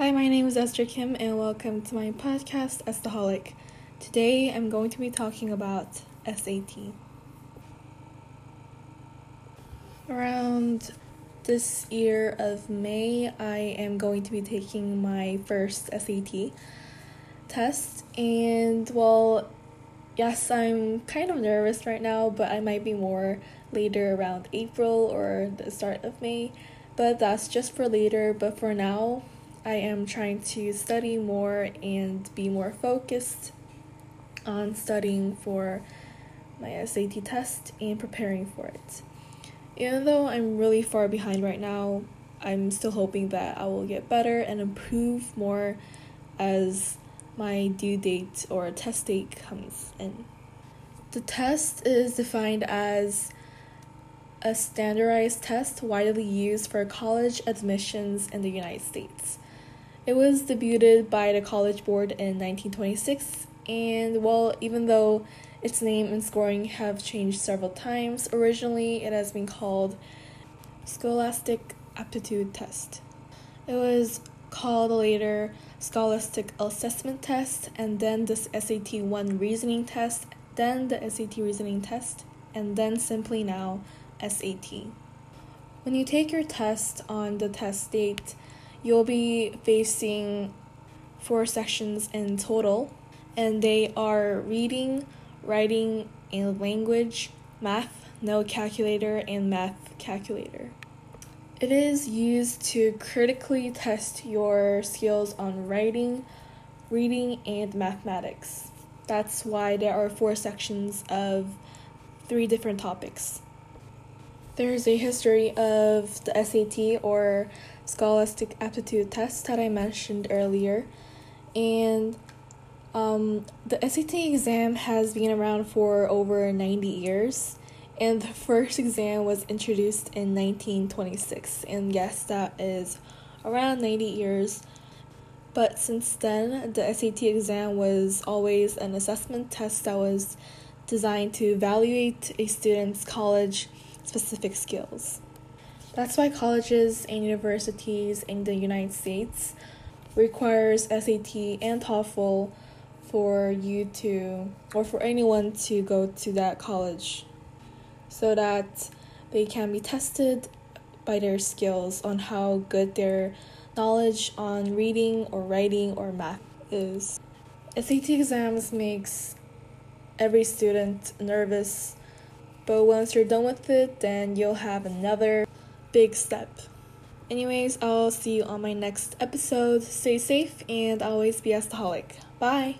Hi, my name is Esther Kim, and welcome to my podcast, Estaholic. Today, I'm going to be talking about SAT. Around this year of May, I am going to be taking my first SAT test, and well, yes, I'm kind of nervous right now, but I might be more later around April or the start of May. But that's just for later. But for now, I am trying to study more and be more focused on studying for my SAT test and preparing for it. Even though I'm really far behind right now, I'm still hoping that I will get better and improve more as my due date or test date comes in. The test is defined as a standardized test widely used for college admissions in the United States. It was debuted by the College Board in 1926, and well, even though its name and scoring have changed several times, originally it has been called Scholastic Aptitude Test. It was called later Scholastic Assessment Test, and then the SAT 1 Reasoning Test, then the SAT Reasoning Test, and then simply now SAT. When you take your test on the test date, you'll be facing four sections in total, and they are reading, writing, and language, math, no calculator, and math calculator. It is used to critically test your skills on writing, reading, and mathematics. That's why there are four sections of three different topics. There's a history of the SAT or Scholastic Aptitude Test that I mentioned earlier, and um, the SAT exam has been around for over 90 years, and the first exam was introduced in 1926, and yes, that is around 90 years. But since then, the SAT exam was always an assessment test that was designed to evaluate a student's college specific skills. That's why colleges and universities in the United States requires SAT and TOEFL for you to or for anyone to go to that college so that they can be tested by their skills on how good their knowledge on reading or writing or math is. SAT exams makes every student nervous but once you're done with it, then you'll have another big step. Anyways, I'll see you on my next episode. Stay safe and always be a Bye.